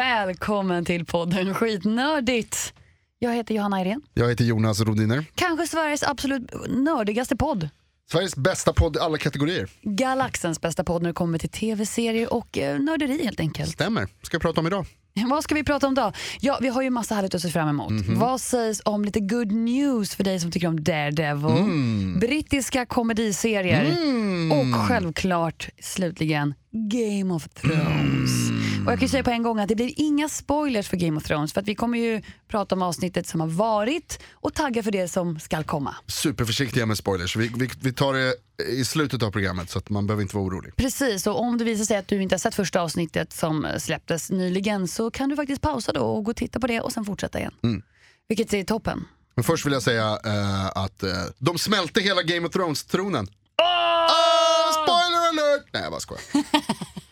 Välkommen till podden Skitnördigt. Jag heter Johanna Irene. Jag heter Jonas Rodiner. Kanske Sveriges absolut nördigaste podd. Sveriges bästa podd i alla kategorier. Galaxens bästa podd när det kommer till tv-serier och eh, nörderi helt enkelt. Stämmer. Ska jag prata om idag? Vad ska vi prata om då? Ja, vi har ju massa härligt att se fram emot. Vad sägs om lite good news för dig som tycker om Daredevil? Brittiska komediserier och självklart slutligen Game of Thrones. Och jag kan säga på en gång att det blir inga spoilers för Game of Thrones för att vi kommer ju prata om avsnittet som har varit och tagga för det som ska komma. Superförsiktiga med spoilers. Vi, vi, vi tar det i slutet av programmet så att man behöver inte vara orolig. Precis, och om det visar sig att du inte har sett första avsnittet som släpptes nyligen så kan du faktiskt pausa då och gå och titta på det och sen fortsätta igen. Vilket är toppen. Men först vill jag säga eh, att eh, de smälte hela Game of Thrones-tronen. Ah, spoiler alert! Nej jag bara skojar.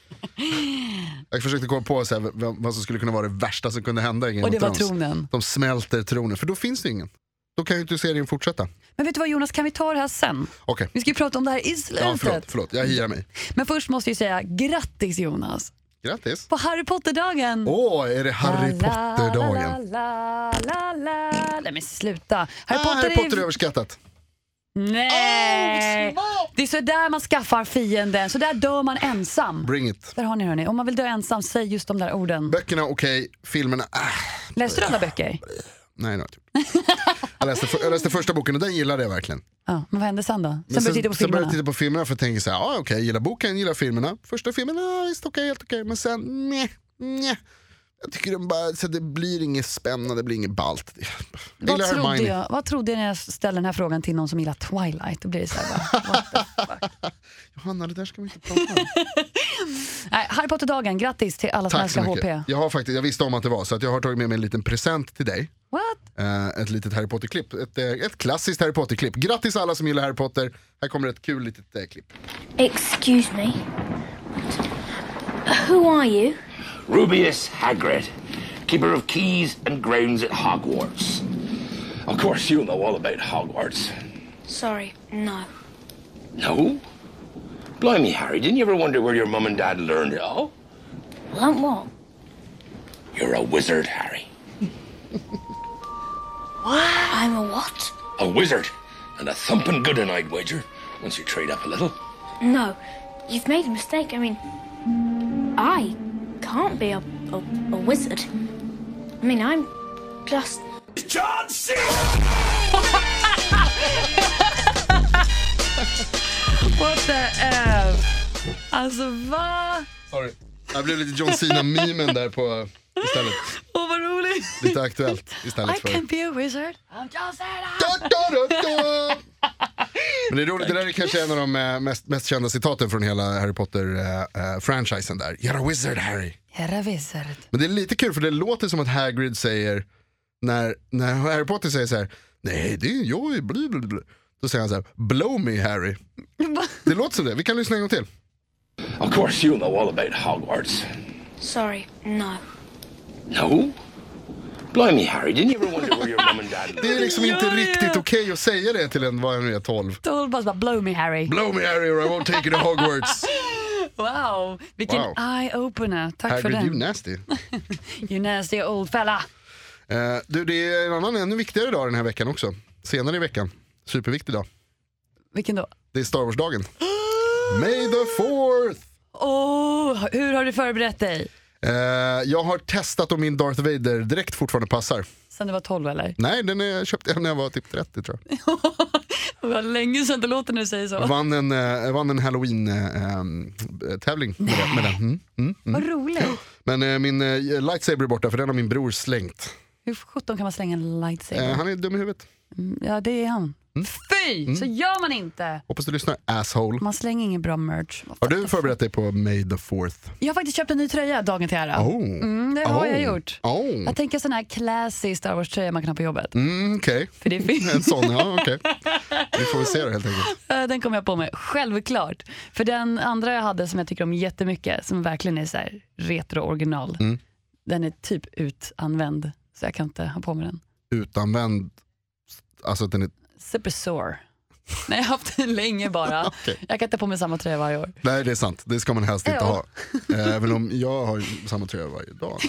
Jag försökte komma på så här, vad, som skulle kunna vara det värsta som kunde hända Och det var tronen. De smälter tronen, för då finns det ingen. Då kan ju inte serien fortsätta. Men vet du vad Jonas, kan vi ta det här sen? Okej, Vi ska ju prata om det här i slutet. ja, förlåt, förlåt, jag hirar mig. Men först måste jag säga grattis Jonas Grattis. på Harry Potter-dagen. Åh, är det Harry Potter-dagen? Nej men sluta. Harry Ah, Potter, Harry Potter är... överskattat. Nej! Det är så där man skaffar fienden, så där dör man ensam. Bring it. Där har ni hörni. Om man vill dö ensam, säg just de där orden. Böckerna okej, filmerna äh. Läste du alla böcker? Nej, det har jag inte jag, läste, för, jag läste första boken och den gillade jag verkligen. Ja, men vad hände sen då? Sen Men började du titta på sen började jag titta på filmerna för att tänka så här, ja okej, jag gillar boken, jag gillar filmerna. Första filmen, ja visst okej, helt okej. Men sen, nej, nej. Jag tycker de bara, så det blir inget spännande, det blir inget ballt. Jag Vad trodde, Hermione. jag, vad trodde jag när jag ställde den här frågan till någon som gillar Twilight? Då blir det så här, bara, what the fuck? Johanna, det där ska vi inte prata om. Nej, Harry Potter-dagen, grattis till alla som Tack så älskar mycket. HP. Jag, har faktiskt, jag visste om att det var, så att jag har tagit med mig en liten present till dig. What? Eh, ett litet Harry Potter-klipp. Ett, eh, ett klassiskt Harry Potter-klipp. Grattis alla som gillar Harry Potter. Här kommer ett kul litet eh, klipp. Excuse me. Who are you? Rubius Hagrid, keeper of keys and grounds at Hogwarts. Of course, you'll know all about Hogwarts. Sorry, no. No? Blimey, Harry, didn't you ever wonder where your mum and dad learned it all? Learn what? You're a wizard, Harry. What? I'm a what? A wizard. And a thumping good one, I'd wager, once you trade up a little. No, you've made a mistake. I mean, I can't be a, a, a wizard. I mean, I'm just. John C. What the F? Alltså va? Sorry. Jag blev lite John Cena-memen där på eh, istället. Åh vad roligt. Lite aktuellt istället I för... can be a wizard. I'm just Da, da, da, da. Men det är roligt, det där är kanske en av de eh, mest, mest kända citaten från hela Harry Potter-franchisen där. You're a wizard Harry. Era wizard. Men det är lite kul för det låter som att Hagrid säger, när, när Harry Potter säger så här, nej det är jag är bli, bli, bli. Då säger han så här, blow me Harry. Det låter som det, vi kan lyssna en gång till. Of course, you know all about Hogwarts. Sorry, no. No? Blimey, Harry, didn't you ever wonder where your mum and dad Det är liksom inte riktigt okej att säga det till en, vad jag nu är, 12. Då bara blow me Harry. Blow me Harry or I won't take you to Hogwarts. Wow, vilken Wow. eye-opener. Tack för Hagrid, you den. nasty. You nasty old fella. Eh, du, det är en annan ännu viktigare dag den här veckan också. Senare i veckan. Superviktig dag. Vilken då? Det är Star Wars-dagen. May the fourth! Åh, hur har du förberett dig? Eh, jag har testat om min Darth Vader direkt fortfarande passar. Sen du var 12 eller? Nej, den är, köpte jag när jag var typ 30 tror jag. Det var länge sedan det låter när du säger så. Vann en, eh, vann en halloween-tävling med, den- med den. Mm, mm, mm. Vad roligt. Men eh, min eh, lightsaber är borta för den har min bror slängt. Hur sjutton kan man slänga en lightsaber? Eh, han är dum i huvudet. Ja, det är han. Fy! Så gör man inte. Hoppas du lyssnar, asshole. Man slänger ingen bra merch. Har du förberett dig på May the fourth? Jag har faktiskt köpt en ny tröja dagen till ära. Oh. Mm, det har oh. jag gjort. Oh. Jag tänker sån här classy Star Wars-tröja man kan ha på jobbet. Mm, Okej, För det finns. en sån, ja okej. Vi får väl se då helt enkelt. Eh, Den kommer jag på mig, självklart. För den andra jag hade som jag tycker om jättemycket, som verkligen är så här retro original, Mm. den är typ utanvänd. Så jag kan inte ha på mig den. Utanvänd, alltså att den är, Super sore. Nej, jag har haft den länge bara. Okej. Jag kan inte på mig samma tröja varje år. nej det är sant, det ska man helst inte ha. Eh, Även om jag har samma tröja varje dag.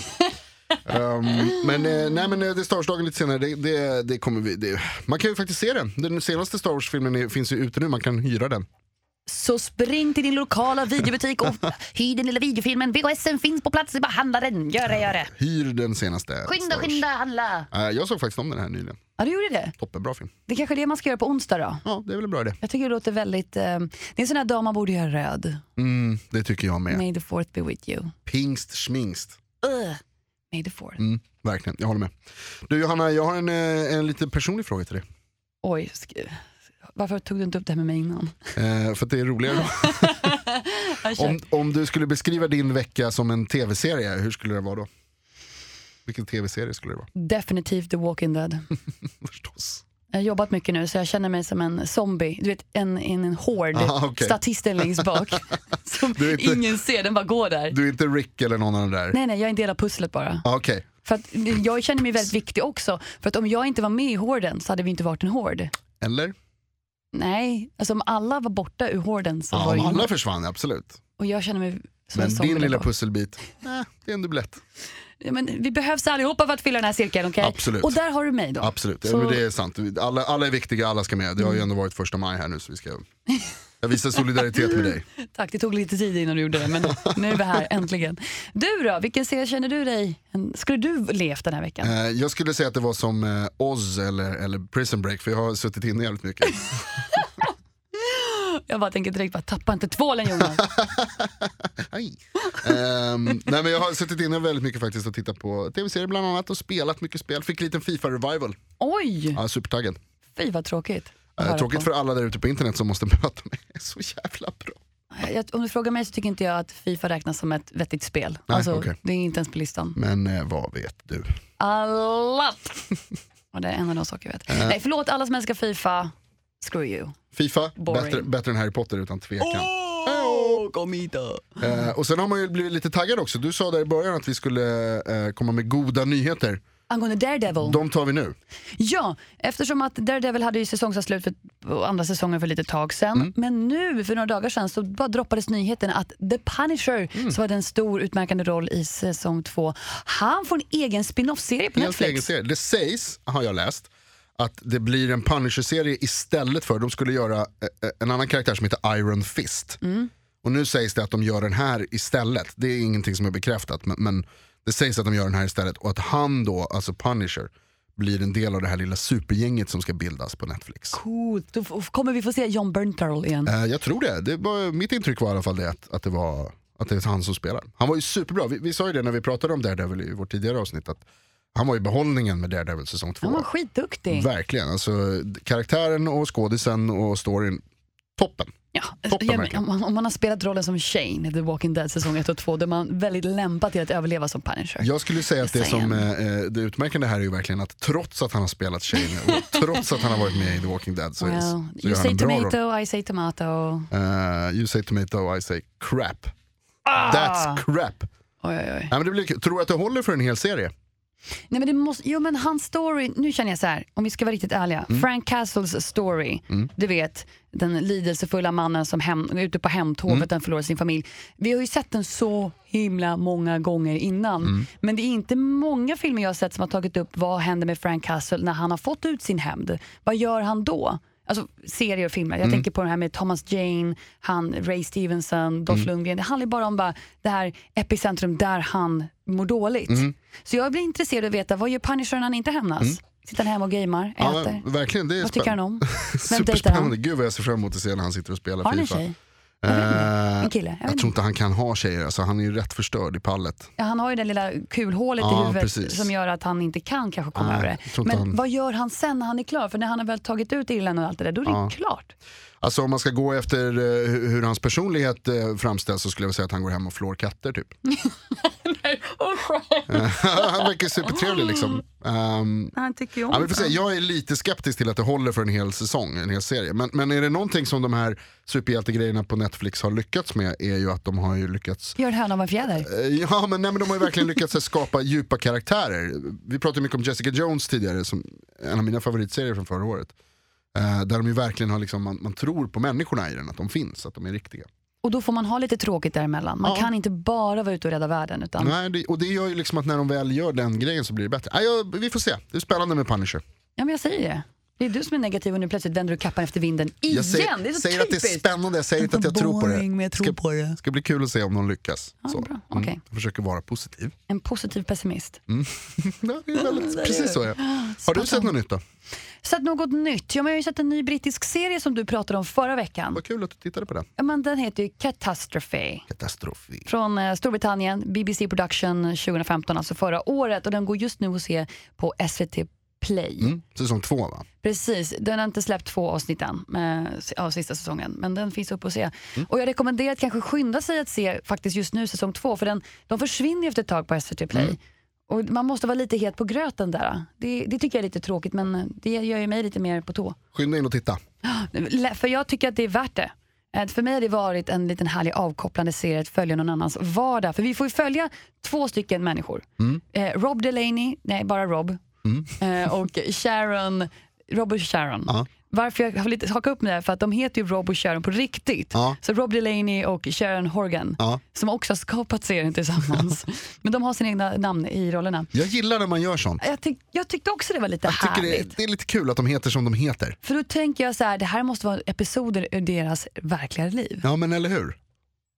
Um, men eh, nej men eh, det är Star Wars-dagen lite senare, det, det, det kommer vi, det, man kan ju faktiskt se den. Den senaste Star Wars-filmen finns ju ute nu, man kan hyra den. Så spring till din lokala videobutik och hyr den lilla videofilmen. VHSen finns på plats, bara handla den. Gör det, gör det. Hyr den senaste Skynda, Star Wars. skynda, handla. Eh, jag såg faktiskt om den här nyligen, Ja, du gjorde det. toppenbra film. Det är kanske är det man ska göra på onsdag då. Ja, det är väl en bra idé. Jag tycker det låter väldigt... Eh, det är en sån här dag man borde göra röd. Mm, det tycker jag med. May the fourth be with you. Pingst schmingst. Ugh. May the fourth. Mm, verkligen, jag håller med. Du Johanna, jag har en, eh, en lite personlig fråga till dig. Oj, sk- varför tog du inte upp det här med mig innan? Eh, för att det är roligare då. Om, om du skulle beskriva din vecka som en tv-serie, hur skulle det vara då? Vilken tv-serie skulle det vara? Definitivt The Walking Dead. Förstås. Jag har jobbat mycket nu så jag känner mig som en zombie. Du vet en, en, en hård Ah, okej. statisten längst bak. som inte- ingen ser, den bara går där. Du är inte Rick eller någon av de där? Nej nej, jag är en del av pusslet bara. Ah, Okej, För att jag känner mig väldigt viktig också. För att om jag inte var med i horden så hade vi inte varit en hord. eller? Nej, alltså om alla var borta ur horden så Ja, var om det ingen alla försvann, absolut. Och jag känner mig som en Men zombie din där lilla bak. pusselbit, eh, det är en dubblett. Ja, men vi behövs allihopa för att fylla den här cirkeln, okej? Absolut. Och där har du mig då. Absolut, ja, Så- men det är sant. Alla, alla är viktiga, alla ska med. Det har ju ändå varit första maj här nu så vi ska... Jag visar solidaritet med dig. Tack, det tog lite tid innan du gjorde det, men nu är vi här äntligen. Du då, vilken serie känner du dig... Skulle du levt den här veckan? Eh, jag skulle säga att det var som eh, Oz eller, eller Prison Break för jag har suttit inne jävligt mycket. Jag bara tänker direkt, bara, tappa inte tvålen Jonas. Ehm, nej men jag har suttit inne väldigt mycket faktiskt och tittat på tv-serier bland annat och spelat mycket spel. Fick en liten Fifa-revival. Oj, Ja, supertaggad. fy vad tråkigt. Eh, tråkigt för alla där ute på internet som måste möta mig. Så jävla bra. Jag, om du frågar mig så tycker inte jag att Fifa räknas som ett vettigt spel. Nej, alltså, okej. Det är inte ens på listan. Men eh, vad vet du? Alla! Och det är en av de saker jag vet. Eh. Nej, förlåt alla som älskar Fifa. Screw you. Fifa, Boring. bättre, bättre än Harry Potter utan tvekan. Oh, kom hit. Eh, och sen har man ju blivit lite taggad också. Du sa där i början att vi skulle eh, komma med goda nyheter. Angående Daredevil. De tar vi nu. Ja, eftersom att Daredevil hade ju säsongsavslut för andra säsongen för lite tag sedan. Mm. Men nu för några dagar sedan så bara droppades nyheten att The Punisher, Mm. som hade en stor utmärkande roll i säsong två, han får en egen spin-off-serie på Helt egen Netflix. serie. Det sägs, har jag läst, att det blir en Punisher-serie istället för, de skulle göra eh, eh, en annan karaktär som heter Iron Fist. Mm. Och nu sägs det att de gör den här istället. Det är ingenting som är bekräftat men, men det sägs att de gör den här istället och att han då, alltså Punisher, blir en del av det här lilla supergänget som ska bildas på Netflix. Coolt, då f- kommer vi få se John Bernthal igen. Eh, jag tror det. det var, mitt intryck var i alla fall det att, att, det var, att det är han som spelar. Han var ju superbra. Vi, vi sa ju det när vi pratade om Daredevil i vårt tidigare avsnitt att han var i behållningen med Daredevil säsong två. Han var skitduktig. Verkligen, alltså, karaktären och skådisen och storyn, toppen. Ja, Toppen ja, men verkligen. om, man, om man har spelat rollen som Shane i The Walking Dead säsong 1 och 2 då är man väldigt lämpad till att överleva som Punisher. Jag skulle säga att det som saying. eh, det utmärkande här är ju verkligen att trots att han har spelat Shane och trots att han har varit med i The Walking Dead så, är, well, så you say bra roll. tomato, I say tomato. Eh, you say tomato, I say crap. Ah! That's crap. Oj, oj, oj. Nej, men det blir, tror du att det håller för en hel serie? Nej, men det måste, jo men hans story, nu känner jag så här, om vi ska vara riktigt ärliga. Mm. Frank Castles story, du vet den lidelsefulla mannen som hem, är ute på hemtåg Mm. han förlorar sin familj. Vi har ju sett den så himla många gånger innan. Mm. Men det är inte många filmer jag har sett som har tagit upp vad händer med Frank Castle när han har fått ut sin hämnd. Vad gör han då? Alltså serier och filmer. Jag Mm. tänker på det här med Thomas Jane, han, Ray Stevenson, Mm. Dolph Lundgren. Det handlar bara om bara det här epicentrum där han mår dåligt. Mm. Så jag blir intresserad av att veta, vad gör Punisher när han inte hämnas? Sitter han hemma och gamer, Ja, äter? men verkligen, det är vad tycker han om? Vem Superspännande. han? Gud vad jag ser fram emot att se när han sitter och spelar Har Fifa. tjej? Eh, En kille? Jag Jag tror inte han kan ha tjejer, alltså, han är ju rätt förstörd i pallet. Ja, han har ju det lilla kulhålet Ja, i huvudet precis. som gör att han inte kan kanske komma Nej, över det. Men han- vad gör han sen när han är klar? För när han har väl tagit ut Irland och allt det där, då är det Ja. klart. Alltså om man ska gå efter eh, hur hans personlighet eh, framställs så skulle jag säga att han går hem och flår katter typ. han verkar supertrevlig liksom. Um, Han tycker ju om Ja, men. Jag är lite skeptisk till att det håller för en hel säsong, en hel serie. Men, men är det någonting som de här superhjältegrejerna på Netflix har lyckats med är ju att de har ju lyckats Gör en höna av en fjäder. Eh, Ja men, nej, men de har ju verkligen lyckats skapa djupa karaktärer. Vi pratade mycket om Jessica Jones tidigare, som en av mina favoritserier från förra året. Eh, där de ju verkligen har liksom, man, man tror på människorna i den, att de finns, att de är riktiga. Och då får man ha lite tråkigt däremellan. Man Ja. kan inte bara vara ute och rädda världen. Utan, Nej, det, och det gör ju liksom att när de väl gör den grejen så blir det bättre. Nej, jag, vi får se, det är spännande med Punisher. Ja, men jag säger det. Det är du som är negativ och nu plötsligt vänder du kappan efter vinden igen. Jag säger, det är så säger att det är spännande, jag säger inte att jag tror på det. Men jag tror ska, på det. ska bli kul att se om de lyckas. Ja, så. bra. Okej. Jag försöker vara positiv. En positiv pessimist. Ja, det är väldigt, precis så är jag. Har du sett något nytt då? Sett något nytt? Jag har ju sett en ny brittisk serie som du pratade om förra veckan. Vad kul att du tittade på den. Ja, men den heter ju Catastrophe. Katastrof. Från eh, Storbritannien, BBC Production 2015, alltså förra året. Och den går just nu att se på SVT Play. Mm, säsong två va? Precis, den har inte släppt två avsnitt än eh, av sista säsongen, men den finns uppe att se. Och jag rekommenderar att kanske skynda sig att se faktiskt just nu säsong två, för den, de försvinner efter ett tag på SVT Play. Och man måste vara lite het på gröten där. Det, det tycker jag är lite tråkigt, men det gör ju mig lite mer på tå. Skynda in och titta. För jag tycker att det är värt det. Eh, För mig har det varit en liten härlig avkopplande serie att följa någon annans vardag. För vi får ju följa två stycken människor. Eh, Rob Delaney, nej bara Rob, eh, och Sharon, Rob och Sharon. Ja. Varför jag har lite hakat upp med det här, för att de heter ju Rob och Sharon på riktigt. Ja. Så Rob Delaney och Sharon Horgan, Ja. som också har skapat serien tillsammans. Men de har sina egna namn i rollerna. Jag gillar när man gör sånt. Jag, tyck, jag tyckte också det var lite Jag härligt. det, det är lite kul att de heter som de heter. För då tänker jag så här, det här måste vara episoder ur deras verkliga liv. Ja men eller hur?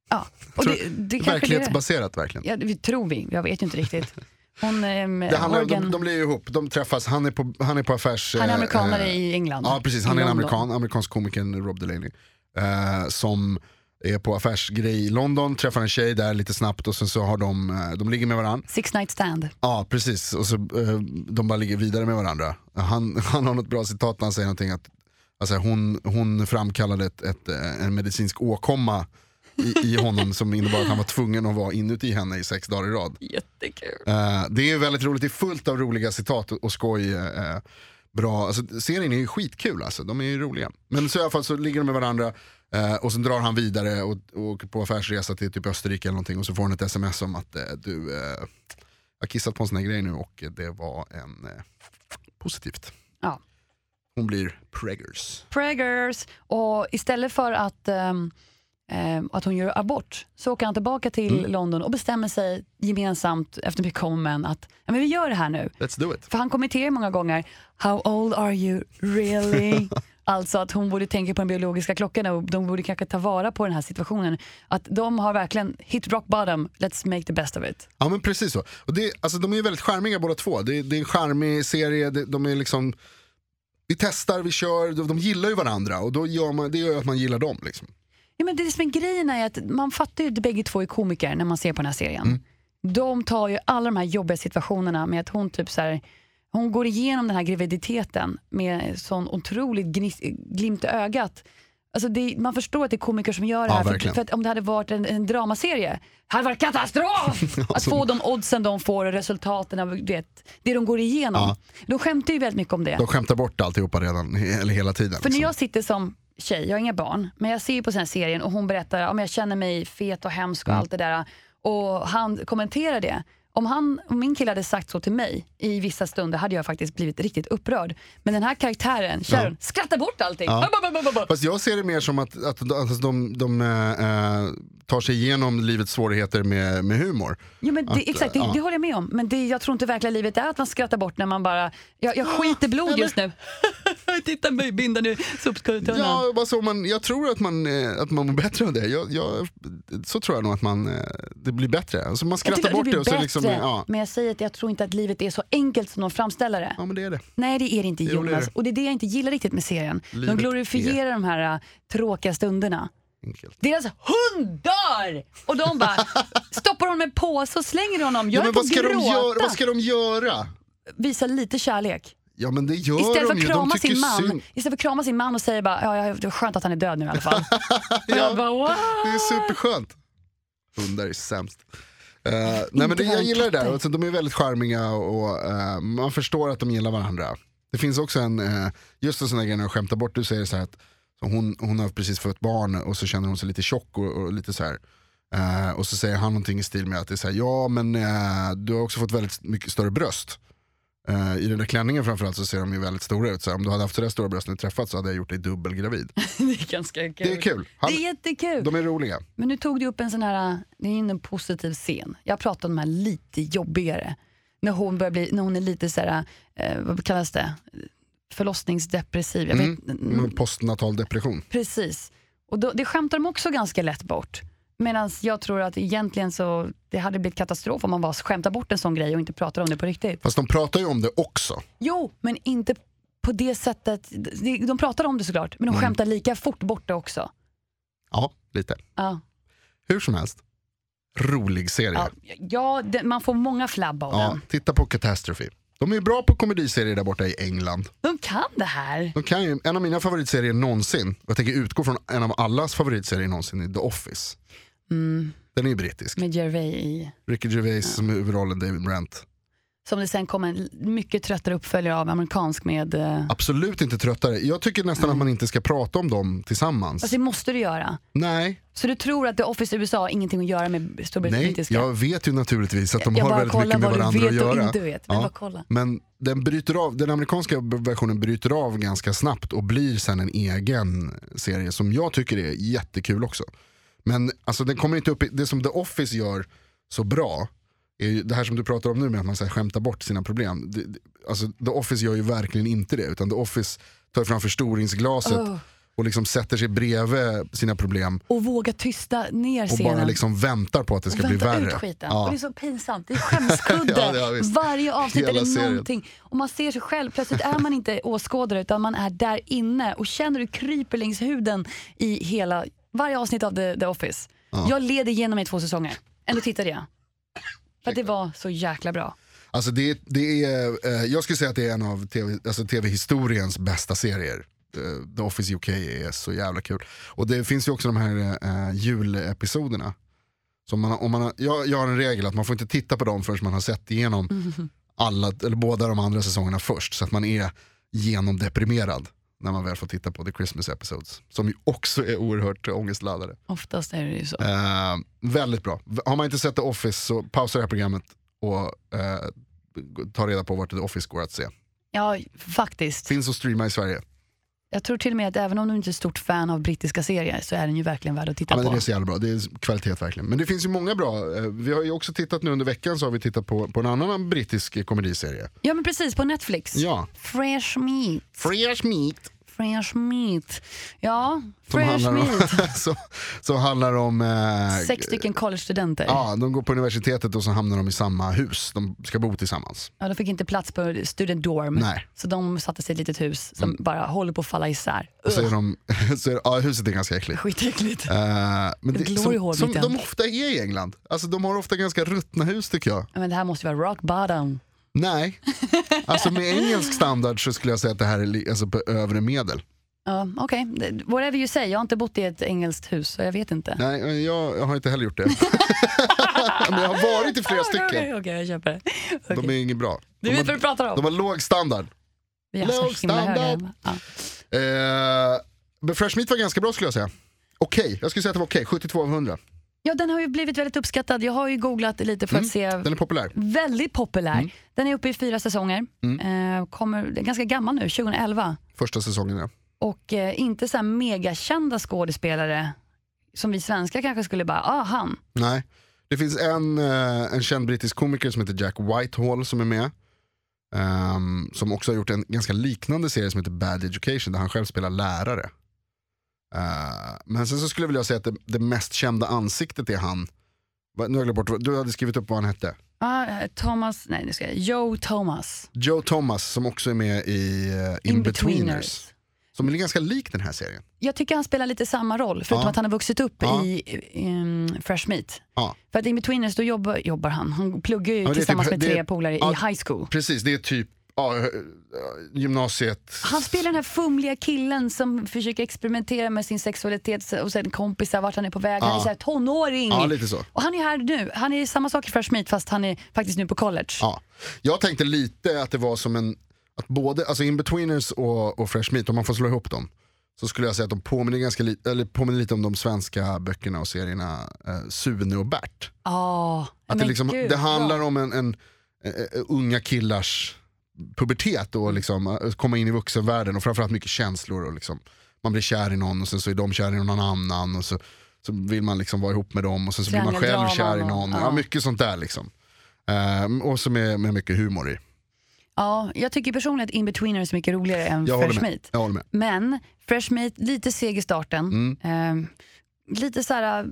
Ja, och Tror- det, det. Verklighetsbaserat verkligen. Ja, det tror vi, jag vet ju inte riktigt. Hon, ehm, Det handlar, Morgan, de, de blir ihop, de träffas, han är på, han är på affärs... han är eh, amerikanare eh, i England. Ja precis, han är en amerikan, amerikansk komikern Rob Delaney. Eh, som är på affärsgrej i London, träffar en tjej där lite snabbt och sen så har de, eh, de ligger med varandra. Six night stand. Ja precis, och så de bara ligger vidare med varandra. Han, han har något bra citat när han säger någonting att alltså, hon, hon framkallade ett, ett, en medicinsk åkomma i, i honom som innebar att han var tvungen att vara inuti henne i sex dagar i rad. Jättekul. Eh, det är väldigt roligt, det är fullt av roliga citat och, och skoj. eh, bra. Alltså, serien är ju skitkul alltså, de är ju roliga. Men så i alla fall så ligger de med varandra eh, och sen drar han vidare och, och åker på affärsresa till typ Österrike eller någonting och så får han ett sms om att du, jag har kissat på en sån här grej nu och det var en positivt. Ja. Hon blir preggers. Preggers. Och istället för att, ehm, ehm, att hon gör abort så åker han tillbaka till Mm. London och bestämmer sig gemensamt efter mycket om men att ja, men vi gör det här nu. Let's do it. För han kommenterar många gånger, how old are you really? alltså att hon borde tänka på den biologiska klockan och de borde kanske ta vara på den här situationen. Att de har verkligen hit rock bottom, let's make the best of it. Ja men precis så. Och det, alltså, de är väldigt charmiga båda två. Det, det är en charmig serie, det, de är liksom vi testar, vi kör, de, de gillar ju varandra och då gör man, det gör att man gillar dem. Liksom. Ja, men det som är grejen är att man fattar ju att bägge två är komiker när man ser på den här serien. Mm. De tar ju alla de här jobbiga situationerna med att hon typ så här, hon går igenom den här graviditeten med sån otroligt gnis, glimt i ögat. Alltså det, man förstår att det är komiker som gör det Ja, här. För, verkligen. för att om det hade varit en, en dramaserie, hade det varit katastrof! att få de oddsen de får och resultaten av vet, det de går igenom. Ja. De skämtar ju väldigt mycket om det. De skämtar bort alltihopa redan, eller hela tiden. För när liksom. jag sitter som tjej, jag har inga barn, men jag ser ju på den serien och hon berättar om jag känner mig fet och hemsk Mm. och allt det där. Och han kommenterar det. Om, han, om min kille hade sagt så till mig i vissa stunder hade jag faktiskt blivit riktigt upprörd. Men den här karaktären, Sharon, skrattar bort allting. Ja. Fast jag ser det mer som att, att, att de, de äh, tar sig igenom livets svårigheter med, med humor. Jo, men det, Att, exakt, det, ja. det håller jag med om. Men det, jag tror inte verkliga livet är att man skrattar bort när man bara, jag, jag skiter blod just nu. Titta binda nu soptunnan. Ja, alltså, man, jag tror att man, eh, att man mår bättre av det. Jag, jag, så tror jag nog att man, eh, det blir bättre. Alltså, man skrattar bort det och så bättre, liksom, ja. men jag säger att jag tror inte att livet är så enkelt som de framställer det. ja men det är det. Nej det är det inte Jo, det är Jonas. det. Och det är det jag inte gillar riktigt med serien. Livet de glorifierar de här äh, tråkiga stunderna. Enkelt. Deras hund dör! Och de bara stoppar honom med en påse och slänger honom. Jag Ja, är men vad ska, att de gråta. göra, vad ska de göra? Visa lite kärlek. Ja men det gör Istället för de ju, krama sin man, synd. istället för att krama sin man och säga bara, ja, ja, det var skönt att han är död nu i alla fall. jag bara, wow. Det är superskönt. Hundar är sämst. Eh, nej men det, jag gillar det där, alltså, de är väldigt charmiga och eh, man förstår att de gillar varandra. Det finns också en, uh, just en sån där grej när de skämtar bort, du säger så här att hon, hon har precis fått barn och så känner hon sig lite tjock och, och lite så här. Och så säger han någonting i stil med att det är så här, ja men du har också fått väldigt mycket större bröst. Eh, I den där klänningen framförallt så ser de ju väldigt stora ut. Så om du hade haft sådär stora bröst när du träffats så hade jag gjort dig dubbelgravid. det är ganska kul. Det är kul. Han, Det är jättekul. de är roliga. Men nu tog du upp en sån här, det är en positiv scen. Jag pratar om de här lite jobbigare. När hon, börjar bli, när hon är lite så här, eh, vad kallas det? Förlossningsdepressiv. Jag vet, Mm. Postnatal depression. Precis. Och då, det skämtar de också ganska lätt bort. Medan jag tror att egentligen så det hade blivit katastrof om man bara skämtar bort en sån grej och inte pratar om det på riktigt. Fast de pratar ju om det också. Jo, men inte på det sättet. De, pratar om det såklart, men de Mm. skämtar lika fort bort det också. Ja, lite. Ja. Hur som helst. Rolig serie. Ja, ja det, man får många flabb av Ja, den. titta på Catastrophe. De är bra på komediserier där borta i England. De kan det här. De kan ju, en av mina favoritserier någonsin, och jag tänker utgå från en av allas favoritserier någonsin, är The Office. Den är ju brittisk. Med Gervais i. Ricky Gervais som är huvudrollen, David Brent. Som det sen kom en mycket tröttare uppföljare av, amerikansk med... eh, Absolut inte tröttare. Jag tycker nästan att man inte ska prata om dem tillsammans. Fast det måste du göra. Nej, Så du tror att The Office USA har ingenting att göra med nej. Storbritannska? jag vet ju naturligtvis att de Jag har bara väldigt kollar mycket med vad du varandra att vet och göra. inte vet. Men bara kolla. Men den, bryter av, den amerikanska versionen bryter av ganska snabbt och blir sen en egen serie som jag tycker är jättekul också. Men alltså, den kommer inte upp i, det som The Office gör så bra, är det här som du pratar om nu med att man så här, skämtar bort sina problem. Det, det, alltså, The Office gör ju verkligen inte det, utan The Office tar fram förstoringsglaset Oh. och liksom sätter sig bredvid sina problem Och våga tysta ner och scenen. bara liksom väntar på att det ska och bli värre. ut skiten. Ja. Och det är så pinsamt. Det är skämskudde. Ja, ja. Varje avsnitt är Hela det serien. någonting. Och man ser sig själv. Plötsligt är man inte åskådare utan man är där inne och känner hur det kryper längs huden i hela, varje avsnitt av The, The Office. Jag led igenom i två säsonger. Ändå tittade jag. För att det var så jäkla bra. Alltså det, det är, eh, jag skulle säga att det är en av TV, alltså tv-historiens bästa serier. Eh, The Office UK är så jävla kul. Och det finns ju också de här eh, julepisoderna. Som man, om man, har- jag, jag har en regel att man får inte titta på dem förrän man har sett igenom alla, eller båda de andra säsongerna först. Så att man är genomdeprimerad när man väl får titta på The Christmas Episodes. Som ju också är oerhört ångestladdade. Oftast är det ju så. Eh, väldigt bra. Har man inte sett The Office så pausa det här programmet och eh, ta reda på vart The Office går att se. Ja, faktiskt. Finns att streama i Sverige. Jag tror till och med att även om du inte är stort fan av brittiska serier så är den ju verkligen värd att titta Ja, men på. det är så jävla bra, det är kvalitet verkligen. Men det finns ju många bra, eh, vi har ju också tittat nu under veckan så har vi tittat på, på en annan brittisk komediserie. Ja men precis, på Netflix. Ja, Fresh Meat. Fresh Meat. Fresh Meat. Ja, Som Fresh handlar Meat. om, som, som handlar om eh, Sex stycken collegestudenter. Ja, de går på universitetet och så hamnar de i samma hus. De ska bo tillsammans. Ja, de fick inte plats på student dorm. Nej. Mm. Så de satte sig i ett litet hus som bara håller på att falla isär. Och så är de, så är, ja, huset är ganska äckligt. Skitäckligt. Eh, men det, som, som de ofta är i England. Alltså de har ofta ganska ruttna hus tycker jag. Ja, Men det här måste vara rock bottom. Nej, alltså med engelsk standard så skulle jag säga att det här är alltså på övre medel. Ja, Okej, okay. whatever you say. Jag har inte bott i ett engelskt hus så jag vet inte. Nej, jag, jag har inte heller gjort det. men jag har varit i flera Okej, stycken. okej, jag köper det. De är inget bra. Du De vet vad du pratar om. de har låg standard. Vi har låg standard. Ja. Eh, men Fresh Meat var ganska bra skulle jag säga. Okej, jag skulle säga att det var okej. 72 av 100. Ja, den har ju blivit väldigt uppskattad. Jag har ju googlat lite för att se. Den är populär. Väldigt populär. Mm. Den är uppe i fyra säsonger. Eh, kommer, det är ganska gammal nu, 2011. Första säsongen ja. Och eh, inte så här megakända skådespelare som vi svenskar kanske skulle bara, ah han. Nej. Det finns en, eh, en känd brittisk komiker som heter Jack Whitehall som är med. Ehm, som också har gjort en ganska liknande serie som heter Bad Education där han själv spelar lärare. Eh, men sen så skulle jag vilja säga att det, det mest kända ansiktet är han. Va, Nu har jag bort, du hade skrivit upp vad han hette. Eh, Thomas, nej nu ska jag, Joe Thomas. Joe Thomas som också är med i uh, In-Betweeners. Som är ganska lik den här serien. Jag tycker han spelar lite samma roll, förutom Ja. att han har vuxit upp Ja. i um, Fresh Meat. Ja. För att i Betweeners då jobbar, jobbar han, han pluggar ju tillsammans typ- med tre polare i high school. Precis, det är typ ja, eh, gymnasiet. Han spelar den här fumliga killen som försöker experimentera med sin sexualitet och sen kompisar vart han är på väg. Han är så här tonåring. Ja, lite så. Och han är här nu. Han är samma sak i Fresh Meat fast han är faktiskt nu på college. Ja. Jag tänkte lite att det var som en, att både, alltså In-Betweeners och, och Fresh Meat, om man får slå ihop dem, så skulle jag säga att de påminner, ganska li, eller påminner lite om de svenska böckerna och serierna eh, Sune och Bert. Ja, Att det, liksom, gud, det handlar bra. om en, en, eh, eh, unga killars pubertet och liksom, eh, komma in i vuxenvärlden och framförallt mycket känslor. Och liksom, man blir kär i någon och sen så är de kära i någon annan och så, så vill man liksom vara ihop med dem och sen så blir man själv kär i någon. ja. Mycket sånt där liksom. Ehm, och så med, med mycket humor i. Ja, jag tycker personligen att In-Betweeners är mycket roligare än Jag Fresh. Meat. Jag håller med. Men Fresh Meat, lite seg i starten. Mm. Ehm, lite så här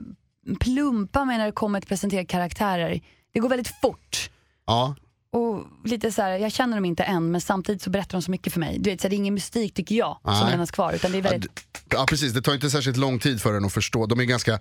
plumpa med när det kommer till att presentera karaktärer. Det går väldigt fort. Ja, Och lite så här, jag känner dem inte än men samtidigt så berättar de så mycket för mig. Du vet, så här, det är ingen mystik tycker jag som Nej. lämnas kvar. Utan det är Ja, väldigt, ja precis, det tar inte särskilt lång tid för en att förstå. De är ganska, eh,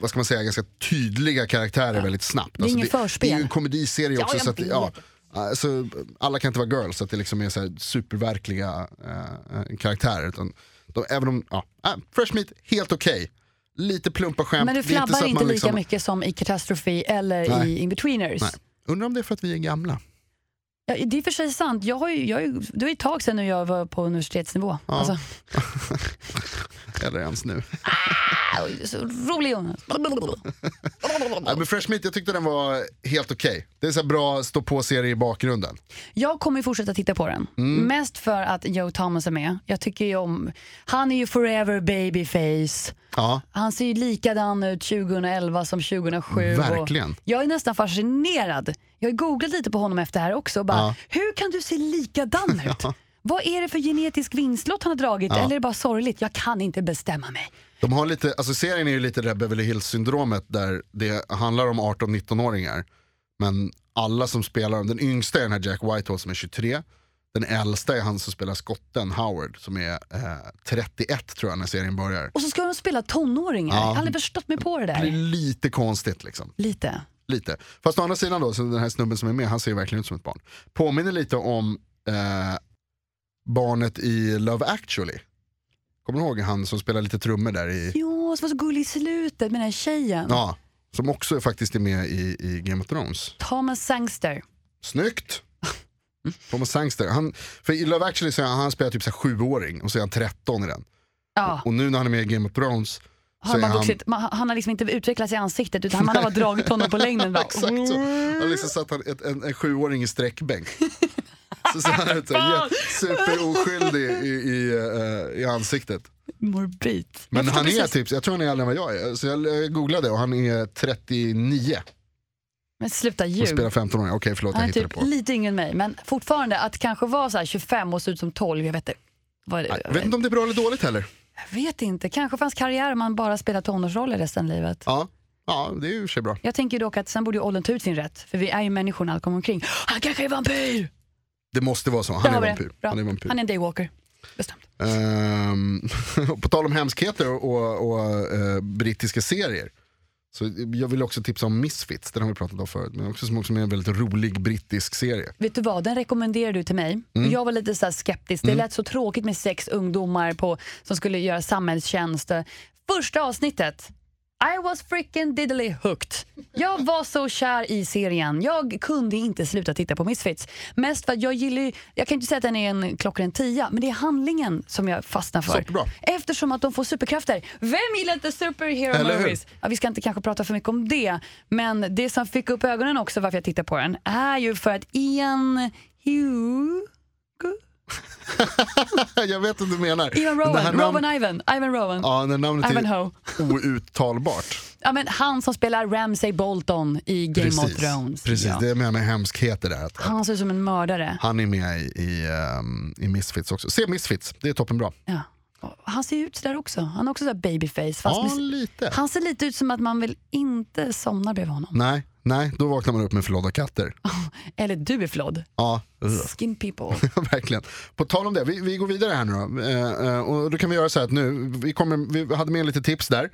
vad ska man säga, ganska tydliga karaktärer väldigt snabbt. Alltså, är ingen det, förspel. det är ju en komediserie Ja, också. jag så att, det- ja, alltså, alla kan inte vara girls, så att det liksom är så här superverkliga eh, karaktärer. Utan de, även om, ja, äh, Fresh Meat, helt okej. Lite plumpa skämt. men du Det flabbar inte, man lika liksom- mycket som i Catastrophe eller Nej. i In-Betweeners. Nej. Undrar om det är för att vi är gamla. Ja, det är för sig sant. Jag har ju, jag ju, det var ett tag sedan jag var på universitetsnivå. Alltså, Eller ens nu. så rolig Jonas. Nej, men Fresh Meat, jag tyckte den var helt okej. Det är så bra stå på-serie i bakgrunden. Jag kommer ju fortsätta titta på den. Mm. Mest för att Joe Thomas är med. Jag tycker ju om, han är ju forever babyface. Ja, Han ser ju likadan ut 2011 som 2007. Verkligen. Jag är nästan fascinerad. Jag har googlat lite på honom efter det här också. Bara, Ja. Hur kan du se likadan ut? Vad är det för genetisk vinstlott han har dragit? Eller är det bara sorgligt? Jag kan inte bestämma mig. De har lite, alltså serien är ju lite det där Beverly Hills syndromet där det handlar om 18-19-åringar. Men alla som spelar, den yngsta är den här Jack Whitehall som är 23. Den äldsta är han som spelar skotten Howard som är eh, 31 tror jag när serien börjar. Och så ska de spela tonåringar. Ja. Jag har aldrig förstått mig på det Det blir där. lite konstigt liksom. Lite. Lite. Fast å andra sidan då, så den här snubben som är med, han ser verkligen ut som ett barn. Påminner lite om eh, barnet i Love actually. Kommer du ihåg han som spelar lite trummor där i... Jo, som var så gullig i slutet med den tjejen. Ja, som också faktiskt är med i, i Game of Thrones. Thomas Sangster. Snyggt! Thomas Sangster. Han, för i Love actually så han, han spelar typ så här sjuåring och så är han 13 i den. Ja. Och nu när han är med i Game of Thrones Han, har han... vuxit, man, han har liksom inte utvecklats i ansiktet utan man har bara dragit honom på längden. Bara. Exakt så. Han har liksom satt han ett, en, en sjuåring i sträckbänk. så ser han ut så här, jätte- superoskyldig i, i, eh, i ansiktet. Morbid. Men Jag han förstår är precis. typ, jag tror han är äldre än vad jag är. Så jag googlade och han är 39 Men sluta och ljug. spelar 15 år. Okej förlåt jag Han är hittade typ på. lite yngre än mig men fortfarande att kanske vara så här 25 och se ut som 12, jag vet inte. Vad? Jag vet inte om det är bra eller dåligt heller. Jag vet inte, kanske fanns karriär om man bara spelar tonårsroller resten av livet. Ja, ja det är ju och sig bra. Jag tänker dock att sen borde ju åldern ta ut sin rätt, för vi är ju människor när allt kommer omkring. Han kanske är vampyr! Det måste vara så. Han är vampyr. Han är vampyr. Han är en daywalker. Bestämt. Ehm, på tal om hemskheter och, och, eh, brittiska serier. Så jag vill också tipsa om Misfits, den har vi pratat om förut. Men också som också är en väldigt rolig brittisk serie. Vet du vad, den rekommenderar du till mig. Mm. Jag var lite så skeptisk. Det lät så tråkigt med sex ungdomar på, som skulle göra samhällstjänst. Första avsnittet, I was freaking diddly hooked. Jag var så kär i serien. Jag kunde inte sluta titta på Misfits. Mest för att jag gillar ju- jag kan inte säga att den är en klockren tia, men det är handlingen som jag fastnar för. Superbra. Eftersom att de får superkrafter. Vem gillar inte superhero Eller movies? Ja, vi ska inte kanske prata för mycket om det, men det som fick upp ögonen också varför jag tittar på den är ju för att Ian Hugo, jag vet vad du menar. Här Rowan, namn- Rowan Ivan, Ivan Rowan. Ja, när namnet Ivanhoe. är outtalbart. Ja, men han som spelar Ramsay Bolton i Game of Precis, Thrones. precis. Ja. det är med med hemskheter där. Att, Han ser ut som en mördare. han är med i, i, ehm, i Misfits också. Se Misfits, det är toppenbra. Ja. Han ser ut sådär också. Han har också sådär babyface. Fast Ja, med, lite. han ser lite ut som att man vill inte somna bredvid honom. Nej, nej, då vaknar man upp med förlådda katter. Eller du är flådd. Ja. Skin people. verkligen. På tal om det, vi, vi går vidare här nu då. Eh, eh, och då kan vi göra så här att nu, vi, kommer, vi hade med lite tips där.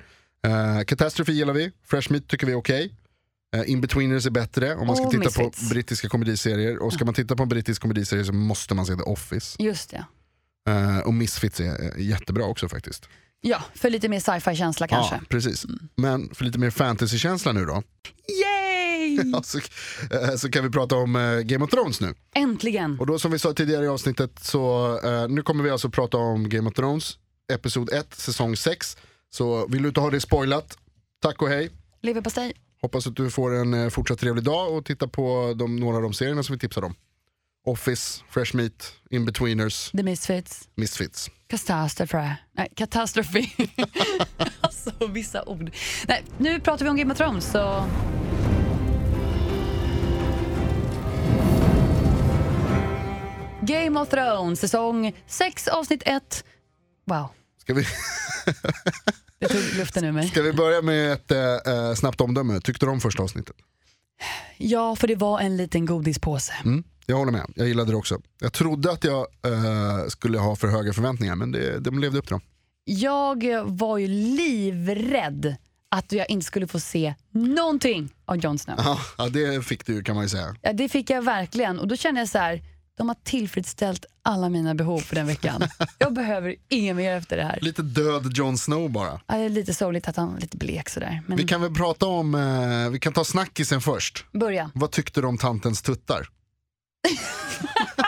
Uh, Catastrophe gillar vi, Fresh Meat tycker vi är okej. Uh, In-Betweeners är bättre om man ska Och titta Misfits. på brittiska komediserier. Och ska man titta på en brittisk komediserie så måste man se The Office. Just det. Eh, och Misfits är jättebra också faktiskt. Ja, för lite mer sci-fi-känsla kanske. Ja, precis. Men för lite mer fantasy-känsla nu då. Så, eh, så kan vi prata om eh, Game of Thrones nu. Äntligen! Och då som vi sa tidigare i avsnittet så eh, nu kommer vi alltså prata om Game of Thrones, Episod 1, säsong 6. Så vill du inte ha det spoilat, tack och hej. Leverpastej. Hoppas att du får en fortsatt trevlig dag och titta på de, några av de serierna som vi tipsade om. Office, Fresh Meat, In-Betweeners, The Misfits. Misfits. Katastrofe. Nej, katastrofe. alltså vissa ord. Nej, nu pratar vi om Game of Thrones så... Game of Thrones, säsong 6, avsnitt 1. Wow, Ska vi, det tog luften ur mig. ska vi börja med ett eh, snabbt omdöme? Tyckte du om första avsnittet? Ja, för det var en liten godispåse. Mm, jag håller med, jag gillade det också. Jag trodde att jag eh, skulle ha för höga förväntningar men det, de levde upp till dem. Jag var ju livrädd att jag inte skulle få se någonting av Jon Snow. Ja, det fick du kan man ju säga. Ja, det fick jag verkligen och då kände jag så här, de har tillfredsställt alla mina behov för den veckan. Jag behöver inget mer efter det här. Lite död Jon Snow bara. Ja, det är lite sorgligt att han är lite blek sådär. Men Vi kan väl prata om, eh, vi kan ta snackisen först. börja. Vad tyckte du om tantens tuttar?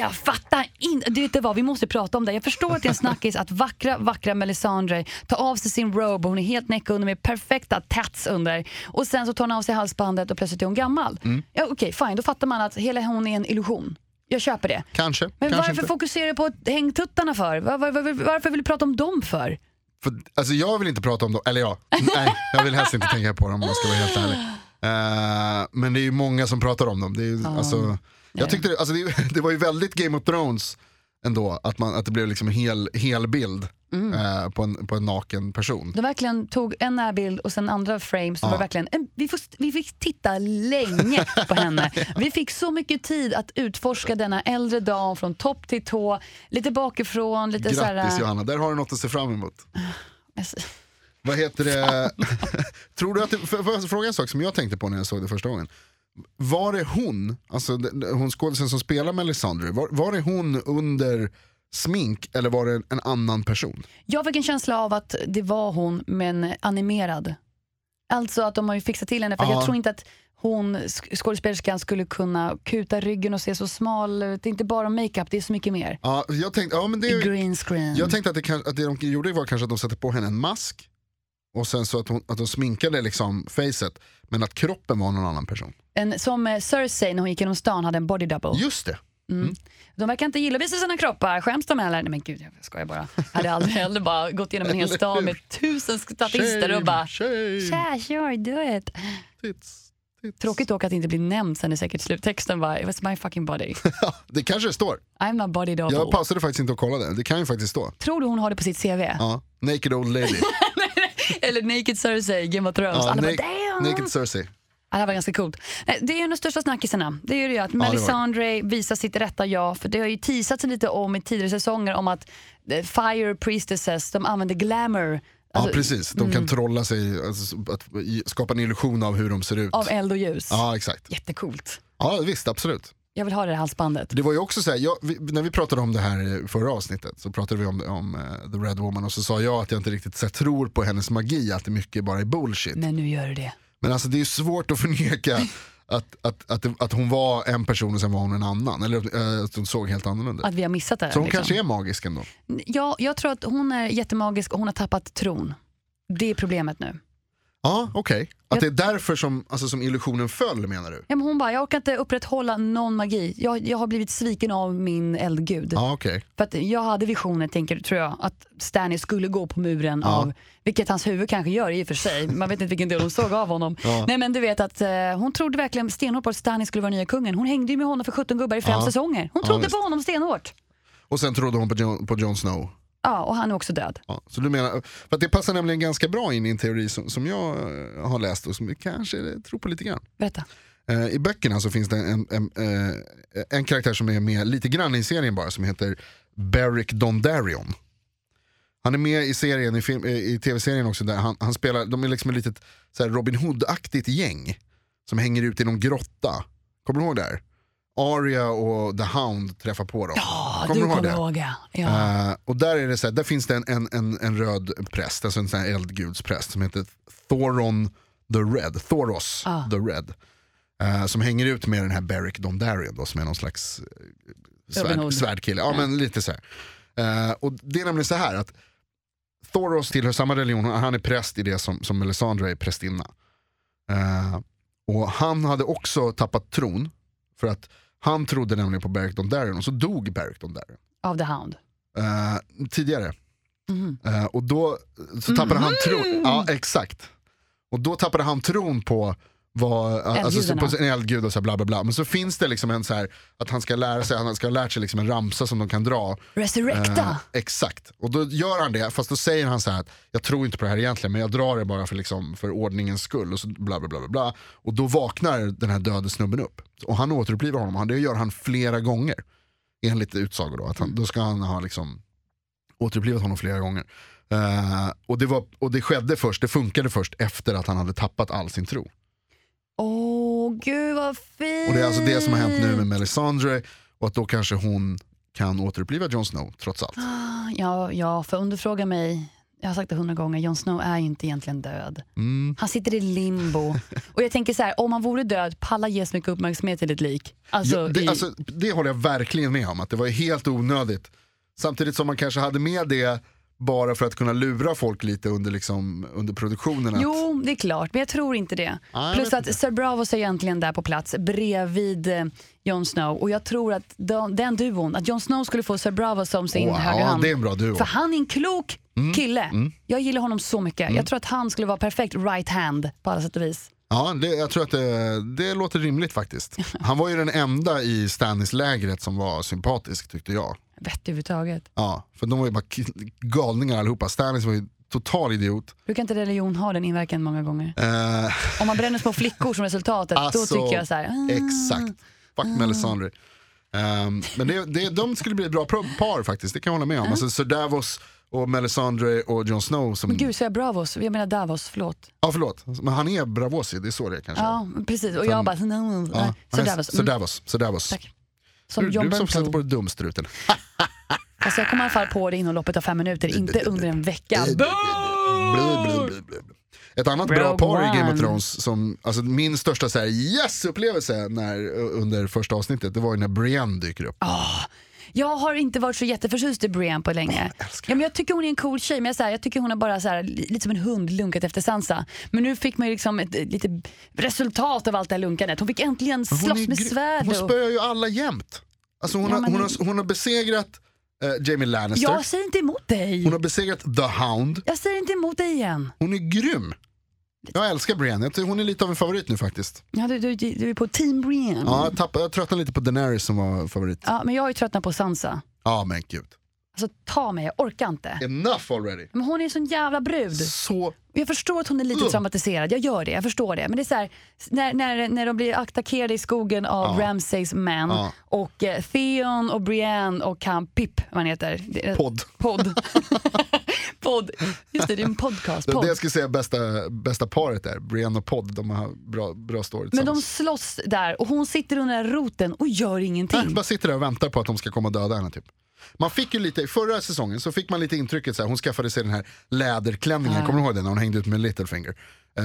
Jag fattar inte. Du vet vad, vi måste prata om det. Jag förstår att det är en snackis att vackra, vackra Melisandre tar av sig sin robe och hon är helt näck under med perfekta tats under. Och sen så tar hon av sig halsbandet och plötsligt är hon gammal. Mm. Ja, Okej, fine. Då fattar man att hela hon är en illusion. Jag köper det. Kanske, Men kanske varför inte. fokuserar du på hängtuttarna för? Var, var, var, varför vill du prata om dem för? För, alltså jag vill inte prata om dem, eller ja, nej jag vill helst inte tänka på dem om jag ska vara helt ärlig. Eh, men det är ju många som pratar om dem. Det, är, ju, alltså, jag tyckte, det- alltså, det, det var ju väldigt Game of Thrones ändå, att, man, att det blev liksom en hel, hel bild Mm. eh, på, en, på en naken person. De verkligen tog en närbild och sen andra frames. Det var verkligen en, vi, får, vi fick titta länge på henne. Vi fick så mycket tid att utforska denna äldre dam från topp till tå. Lite bakifrån, lite så här... Grattis Johanna, där har du något att se fram emot. Vad heter det? Tror du att det, för, för, fråga en sak som jag tänkte på när jag såg det första gången. Var det hon, alltså hon skådisen som spelar Melisandre, var, var det hon under smink eller var det en, annan person? Jag fick en känsla av att det var hon, men animerad. Alltså att de har ju fixat till henne. För Ja. jag tror inte att hon, sk- skådespelerskan, skulle kunna kuta ryggen och se så smal ut. Det är inte bara makeup, det är så mycket mer. Ja, jag tänkte, ja, men det, Green screen. jag tänkte att det, att det de gjorde var kanske att de satte på henne en mask och sen så att, hon, att de sminkade liksom facet men att kroppen var någon annan person. En, som eh, Cersei när hon gick genom stan hade en body double. Just det. De verkar inte gilla att visa sina kroppar. Skäms de eller? Nej men gud, jag skojar bara. Hade aldrig heller bara gått igenom en hel stad med tusen statister och bara shame, Tja, sure, do it. tits, tits. Tråkigt dock att det inte blir nämnt sen i säkert sluttexten bara, it was my fucking body. Det kanske det står. I'm not body double. Jag pausade faktiskt inte och kollade, det kan ju faktiskt stå. Tror du hon har det på sitt CV? Ja. Naked old lady. Eller Naked Cersei, Game of Thrones. Ja, Alla bara, damn! naked Cersei. Ja, det var ganska coolt. Det är ju en av de största snackisarna. Det är ju det att. Melisandre visar sitt rätta jag. För det har ju teasats lite om i tidigare säsonger om att eh, Fire Priestesses, de använder glamour. Ja Alltså, precis, de kan trolla sig, alltså, att skapa en illusion av hur de ser ut. Av eld och ljus. Ja exakt. Jättecoolt. Ja visst, absolut. Jag vill ha det här halsbandet. Det var ju också så här, jag, vi, när vi pratade om det här förra avsnittet så pratade vi om, om eh, The Red Woman och så sa jag att jag inte riktigt så här, tror på hennes magi, att det mycket bara är bullshit. Men nu gör du det. Men alltså det är svårt att förneka att, att, att, att hon var en person och sen var hon en annan. Eller eh, att hon såg helt annorlunda ut. Att vi har missat det här. Så hon liksom. kanske är magisk ändå. ja, jag tror att hon är jättemagisk och hon har tappat tron. Det är problemet nu. Ja, okej. Att det är därför som, alltså, som illusionen föll menar du? Ja, men hon bara, jag orkar inte upprätthålla någon magi. Jag, jag har blivit sviken av min eldgud. Ja, okej. För att jag hade visioner, tänker, tror jag, att Stanley skulle gå på muren Ja. av, vilket hans huvud kanske gör i och för sig, man vet inte vilken del hon såg av honom. Ja. Nej men du vet att eh, hon trodde verkligen stenhårt på att Stanley skulle vara nya kungen. Hon hängde ju med honom för 17 gubbar i fem Ja. säsonger. Hon trodde på honom stenhårt. Och sen trodde hon på Jon, på Jon Snow. Ja, och han är också död. Ja, så du menar, för det passar nämligen ganska bra in i en teori som, som jag eh, har läst och som jag kanske tror på lite grann. Berätta. Eh, I böckerna så finns det en, en, eh, en karaktär som är med lite grann i serien bara som heter Beric Dondarrion. Han är med i serien, i, film, i tv-serien också, där han, han spelar, de är liksom ett litet så Robin Hood-aktigt gäng som hänger ut i någon grotta. Kommer du ihåg det här? Arya och The Hound träffar på dem. Ja, Kommer du ihåg kommer det? ihåg ja. ja. Eh, och där, är det så här, där finns det en, en, en, en röd präst, alltså en sån här eldgudspräst som heter Thoron the Red, Thoros Ah. the Red. eh, som hänger ut med den här Beric Dondarrion då, som är någon slags eh, svärd, svärdkille. Ja, men lite så här. Eh, och det är nämligen så här att Thoros tillhör samma religion, han är präst i det som, som Melisandre är prästinna. Och han hade också tappat tron för att Han trodde nämligen på Beric Dondarrion och så dog Beric Dondarrion. Av The Hound. Eh, tidigare. Mhm. Eh, och då så tappade han tron. Ja, exakt. Och då tappade han tron på vad, alltså, på sin eldgud och så här bla bla bla. Men så finns det liksom en så här, att han ska lära sig, han ska ha lärt sig liksom en ramsa som de kan dra. Resurrecta. Eh, exakt, och då gör han det, fast då säger han så här att jag tror inte på det här egentligen men jag drar det bara för, liksom, för ordningens skull. Och så bla, bla, bla, bla, bla. Och då vaknar den här döde snubben upp. Och han återupplivar honom, det gör han flera gånger. Enligt utsagor då, att han, då ska han ha liksom återupplivat honom flera gånger. Eh, och, det var, och det skedde först, det funkade först efter att han hade tappat all sin tro. Åh gud vad fint. Och det är alltså det som har hänt nu med Melisandre och att då kanske hon kan återuppliva Jon Snow trots allt. Ja, ja, för frågar mig, jag har sagt det hundra gånger, Jon Snow är ju inte egentligen död. Mm. Han sitter i limbo. Och jag tänker så här, om han vore död, palla ge så mycket uppmärksamhet till ett lik. Alltså, Ja, det, i, alltså, det håller jag verkligen med om, att det var helt onödigt. Samtidigt som man kanske hade med det bara för att kunna lura folk lite under, liksom, under produktionen. Att, Jo, det är klart, men jag tror inte det. Jag Plus att inte. Sir Bravos är egentligen där på plats bredvid eh, Jon Snow. Och jag tror att de, den duon, att Jon Snow skulle få Sir Bravos som sin Åh, högra hand. det är en bra duo. För han är en klok kille. Jag gillar honom så mycket. Mm. Jag tror att han skulle vara perfekt right hand på alla sätt och vis. Ja, det, jag tror att det, det låter rimligt faktiskt. Han var ju den enda i Stannis-lägret som var sympatisk tyckte jag. Vett överhuvudtaget. Ja, för de var ju bara galningar allihopa. Stannis var ju total idiot. Brukar inte religion ha den inverkan många gånger? Eh, Om man bränner små flickor som resultatet, Alltså, då tycker jag så här. ah. Exakt. Fuck Melisandre. Ehm, men det, det, de skulle bli ett bra par faktiskt, det kan jag hålla med om. Alltså Sir Davos och Melisandre och Jon Snow. Som, Men gud, så jag Bravos? Jag menar Davos, förlåt. Ja förlåt, men han är Bravosi, det är så det är kanske. Ja, precis. Och jag bara, no. Ja, är- Davos. Sir Mm. Davos. Sir Davos. Tack. Som Du, John du som sätter på dig dumstruten. Alltså jag kommer i alla fall på det inom loppet av fem minuter, inte under en vecka. Ett annat bra par i Game of One. Thrones, som, alltså min största yes-upplevelse när, under första avsnittet, det var ju när Brienne dyker upp. Jag har inte varit så jätteförtjust i Brienne på länge. Ja, men jag tycker hon är en cool tjej, men jag, så här, jag tycker hon är bara så här, li- lite som en hund lunkat efter Sansa. Men nu fick man ju liksom ett, ett, lite resultat av allt det här lunkandet. Hon fick äntligen slåss med svärd. Hon spöar ju alla jämt. Alltså hon, Ja, har, hon, har, hon har besegrat eh, Jamie Lannister, Jag säger inte emot dig. hon har besegrat The Hound, Jag säger inte emot dig igen. hon är grym. Jag älskar Brienne, jag tycker hon är lite av en favorit nu faktiskt. Ja, du, du, du är på team Brienne. Ja, jag, tappade, jag tröttnade lite på Daenerys som var favorit. Ja, men jag har ju tröttnat på Sansa. Ja men gud. Alltså ta mig, jag orkar inte. Enough already. Men hon är en sån jävla brud. Så, Jag förstår att hon är lite Ugh. traumatiserad, jag gör det, jag förstår det. Men det är så här, när, när, när de blir attackerade i skogen av Ja. Ramsays män Ja. och eh, Theon och Brienne och han Pip, vad han heter. Podd. Podd. podd. Just det, det är en podcast. Det, det jag skulle säga bästa, bästa paret där, Brienne och Podd, de har bra, bra story Men de slåss där och hon sitter under roten och gör Nej, ingenting. bara sitter där och väntar på att de ska komma och döda henne typ. Man fick ju lite, i förra säsongen så fick man lite intrycket så här, hon skaffade sig den här läderklänningen, kommer du ihåg den när hon hängde ut med Littlefinger?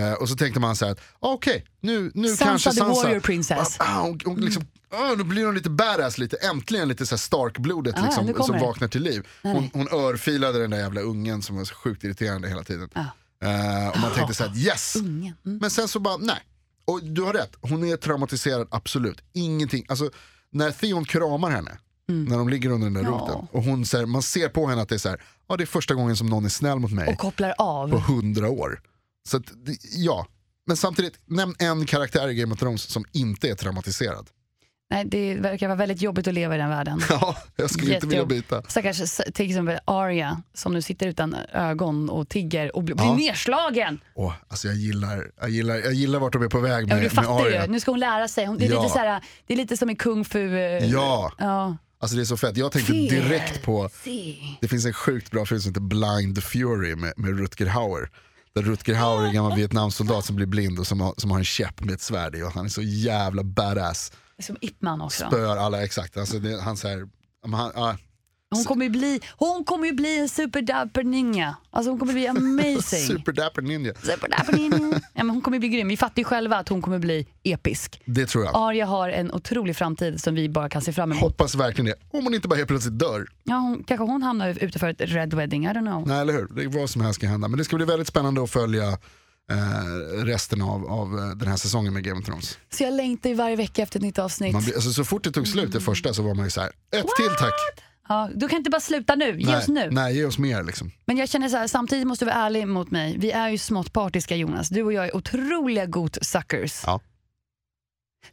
Eh, och så tänkte man så här, ah, okej, nu, nu Sansa kanske the Sansa... warrior princess. Ah, hon, hon liksom, ah, då blir hon lite badass lite, äntligen lite så här Stark-blodet Ah, liksom, som vaknar till liv. Hon, hon örfilade den där jävla ungen som var så sjukt irriterande hela tiden. Eh, och man tänkte så här, yes! Ungen. Mm. Men sen så bara, nej. Och du har rätt, hon är traumatiserad, absolut. Ingenting, alltså när Theon kramar henne, när de ligger under den där Mm. Ja. roten, och hon, så här, man ser på henne att det är så här, ja det är första gången som någon är snäll mot mig Och kopplar på av. hundra år. Så att, ja, men samtidigt, nämn en karaktär i Game of Thrones som inte är traumatiserad. Nej, det verkar vara väldigt jobbigt att leva i den världen. Ja, jag skulle inte vilja byta. Stackars till exempel Arya som nu sitter utan ögon och tigger och blir Ja. nedslagen. Åh, alltså jag, gillar, jag, gillar, jag gillar vart de är på väg Ja, med, men du med fattar Arya. ju, nu ska hon lära sig. Hon, det, är Ja. lite så här, det är lite som i Kung Fu. eh, Ja, ja. alltså det är så fett. Jag tänkte direkt på. Det finns en sjukt bra film som heter Blind Fury med, med Rutger Hauer. Där Rutger Hauer är en gammal Vietnamsoldat som blir blind och som har, som har en käpp med ett svärd i och han är så jävla badass. Som Ip Man också. Spöar alla, exakt. Alltså det, han säger, han, ja, Hon kommer ju bli, hon kommer ju bli en superdapper ninja. Alltså hon kommer bli amazing. super dapper ninja. superdapper ninja. Ja, men hon kommer bli grym. Vi fattar ju själva att hon kommer bli episk. Det tror jag. Arya har en otrolig framtid som vi bara kan se fram emot. Hoppas verkligen det. Om hon inte bara helt plötsligt dör. Ja, hon, kanske hon hamnar ute för ett red wedding, I don't know. Nej eller hur, det är vad som helst kan hända. Men det ska bli väldigt spännande att följa eh, resten av, av eh, den här säsongen med Game of Thrones. Så jag längtar ju varje vecka efter ett nytt avsnitt. Man blir, alltså, så fort det tog slut det första så var man ju så här, ett till tack. Ja, du kan inte bara sluta nu, ge oss nu. nej, ge oss mer liksom. Men jag känner så här, samtidigt måste du vara ärlig mot mig. Vi är ju smått partiska Jonas. Du och jag är otroliga goat-suckers. Ja.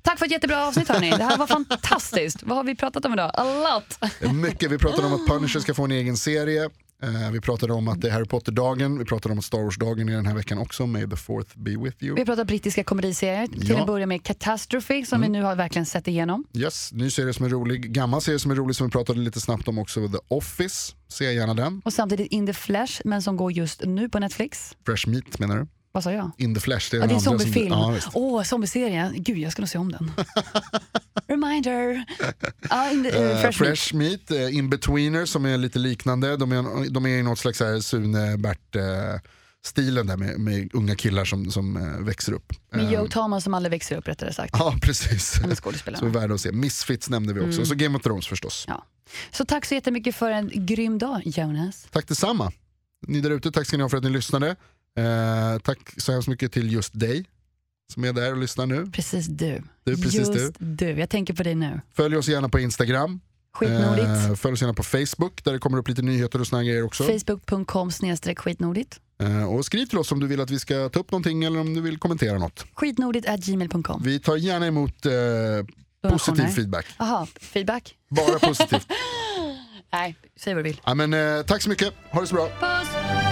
Tack för ett jättebra avsnitt hörni. Det här var fantastiskt. Vad har vi pratat om idag? A lot. Mycket, vi pratade om att Punisher ska få en egen serie. Eh, vi pratade om att det är Harry Potter-dagen, vi pratade om att Star Wars-dagen är den här veckan också, May the fourth be with you. Vi pratar brittiska komediserier. Till Ja. att börja med Catastrophe som vi nu har verkligen sett igenom. Yes, ny serie som är rolig, gammal serie som är rolig som vi pratade lite snabbt om också, The Office, se gärna den. Och samtidigt In the Flesh, men som går just nu på Netflix. Fresh Meat menar du? Vad sa jag? In the Flesh, det är Ja, det är en andra som- zombiefilm. Ja, Åh, visst. zombieserie. Gud, jag ska nog se om den. Reminder. Ja, in the, eh, Eh, fresh, meat. Fresh Meat, eh, In-Betweener som är lite liknande. De är, de är i något slags här Sune-Bert-stilen där med, med unga killar som, som eh, växer upp. Med Joe Thomas som aldrig växer upp rättare sagt. Ja, precis. Så är värda att se. Misfits nämnde vi också. Mm. Så Game of Thrones förstås. Ja. Så tack så jättemycket för en grym dag Jonas. Tack detsamma. Ni där ute, tack ska ni ha för att ni lyssnade. Eh, tack så hemskt mycket till just dig som är där och lyssnar nu. Precis du. Du, precis Just du. Jag tänker på dig nu. Följ oss gärna på Instagram. Skitnordigt. Eh, följ oss gärna på Facebook där det kommer upp lite nyheter och såna här grejer också. Facebook.com skitnordigt. Eh, och skriv till oss om du vill att vi ska ta upp någonting eller om du vill kommentera något. Skitnordigt gmail.com. Vi tar gärna emot eh, positiv feedback. Jaha, feedback? Bara positivt. Nej, säg vad du vill. ja, men, eh, tack så mycket, ha det så bra. Puss!